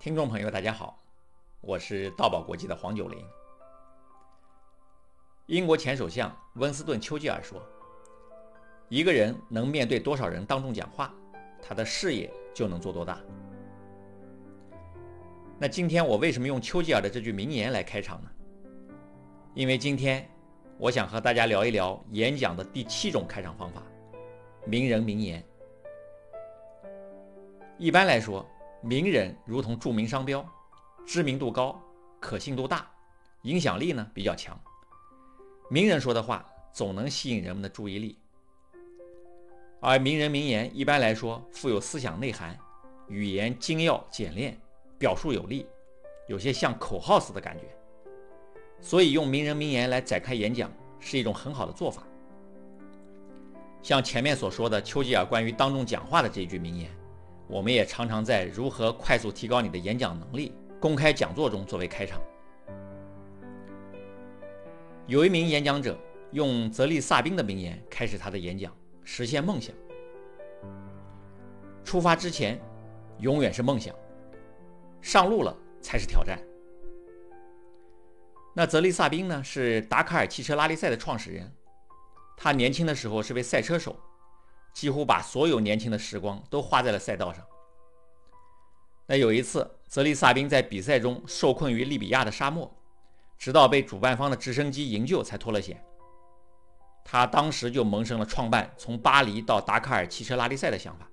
听众朋友，大家好，我是道宝国际的黄九龄。英国前首相温斯顿·丘吉尔说：“一个人能面对多少人当众讲话，他的事业就能做多大。”那今天我为什么用丘吉尔的这句名言来开场呢？因为今天我想和大家聊一聊演讲的第七种开场方法——名人名言。一般来说，名人如同著名商标，知名度高，可信度大，影响力呢比较强。名人说的话总能吸引人们的注意力，而名人名言一般来说富有思想内涵，语言精要简练，表述有力，有些像口号似的感觉。所以用名人名言来展开演讲是一种很好的做法。像前面所说的丘吉尔关于当众讲话的这句名言。我们也常常在如何快速提高你的演讲能力公开讲座中作为开场。有一名演讲者用泽利萨宾的名言开始他的演讲：“实现梦想，出发之前永远是梦想，上路了才是挑战。”那泽利萨宾呢？是达喀尔汽车拉力赛的创始人，他年轻的时候是位赛车手。几乎把所有年轻的时光都花在了赛道上。那有一次，泽利萨宾在比赛中受困于利比亚的沙漠，直到被主办方的直升机营救才脱了险。他当时就萌生了创办从巴黎到达喀尔汽车拉力赛的想法。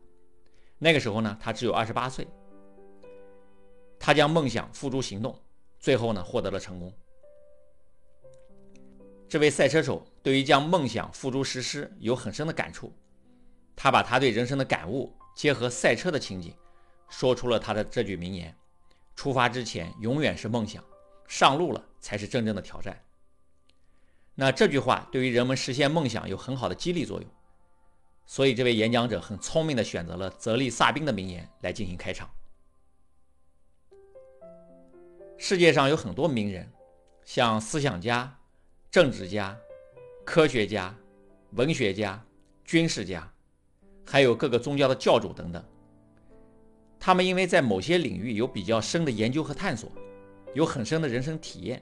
那个时候呢，他只有二十八岁。他将梦想付诸行动，最后呢，获得了成功。这位赛车手对于将梦想付诸实施有很深的感触。他把他对人生的感悟结合赛车的情景，说出了他的这句名言：“出发之前永远是梦想，上路了才是真正的挑战。”那这句话对于人们实现梦想有很好的激励作用，所以这位演讲者很聪明地选择了泽利萨宾的名言来进行开场。世界上有很多名人，像思想家、政治家、科学家、文学家、军事家。还有各个宗教的教主等等，他们因为在某些领域有比较深的研究和探索，有很深的人生体验。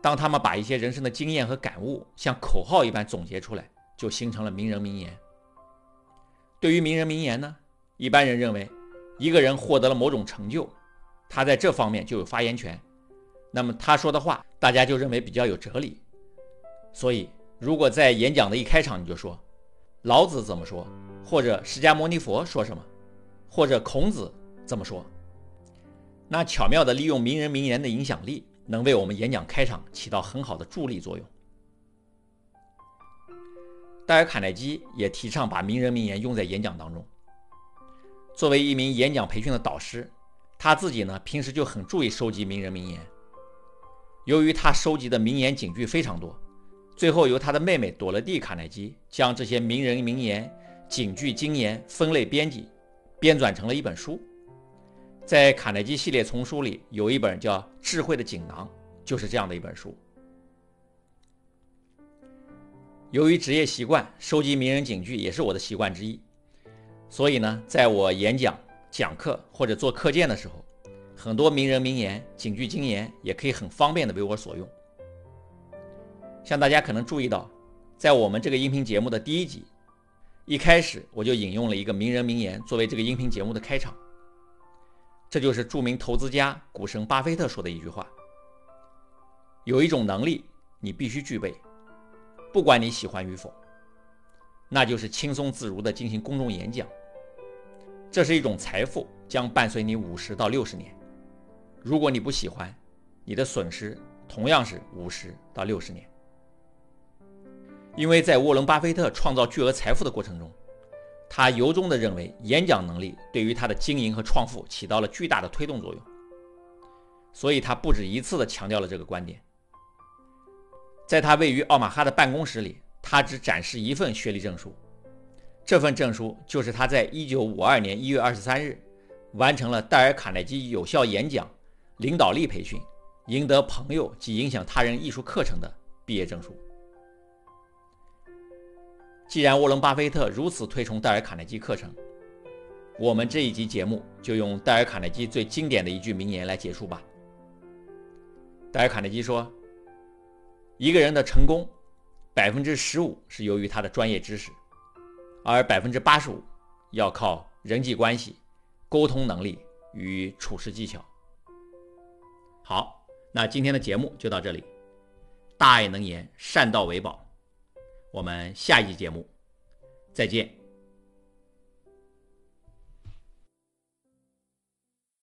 当他们把一些人生的经验和感悟像口号一般总结出来，就形成了名人名言。对于名人名言呢，一般人认为，一个人获得了某种成就，他在这方面就有发言权，那么他说的话，大家就认为比较有哲理。所以，如果在演讲的一开场你就说，老子怎么说？或者释迦牟尼佛说什么？或者孔子怎么说？那巧妙地利用名人名言的影响力，能为我们演讲开场起到很好的助力作用。戴尔·卡耐基也提倡把名人名言用在演讲当中。作为一名演讲培训的导师，他自己呢平时就很注意收集名人名言。由于他收集的名言警句非常多。最后，由他的妹妹朵乐蒂·卡耐基将这些名人名言、警句、金言分类编辑，编纂成了一本书。在卡耐基系列丛书里，有一本叫《智慧的锦囊》，就是这样的一本书。由于职业习惯，收集名人警句也是我的习惯之一，所以呢，在我演讲、讲课或者做课件的时候，很多名人名言、警句、金言也可以很方便的为我所用。像大家可能注意到，在我们这个音频节目的第一集，一开始我就引用了一个名人名言作为这个音频节目的开场。这就是著名投资家股神巴菲特说的一句话：“有一种能力你必须具备，不管你喜欢与否，那就是轻松自如地进行公众演讲。这是一种财富，将伴随你五十到六十年。如果你不喜欢，你的损失同样是五十到六十年。”因为在沃伦·巴菲特创造巨额财富的过程中，他由衷地认为演讲能力对于他的经营和创富起到了巨大的推动作用，所以他不止一次地强调了这个观点。在他位于奥马哈的办公室里，他只展示一份学历证书，这份证书就是他在1952年1月23日完成了戴尔·卡耐基有效演讲、领导力培训、赢得朋友及影响他人艺术课程的毕业证书。既然沃伦·巴菲特如此推崇戴尔·卡耐基课程，我们这一集节目就用戴尔·卡耐基最经典的一句名言来结束吧。戴尔·卡耐基说：“一个人的成功，百分之十五是由于他的专业知识，而百分之八十五要靠人际关系、沟通能力与处事技巧。”好，那今天的节目就到这里。大爱能言，善道为宝。我们下一集节目再见。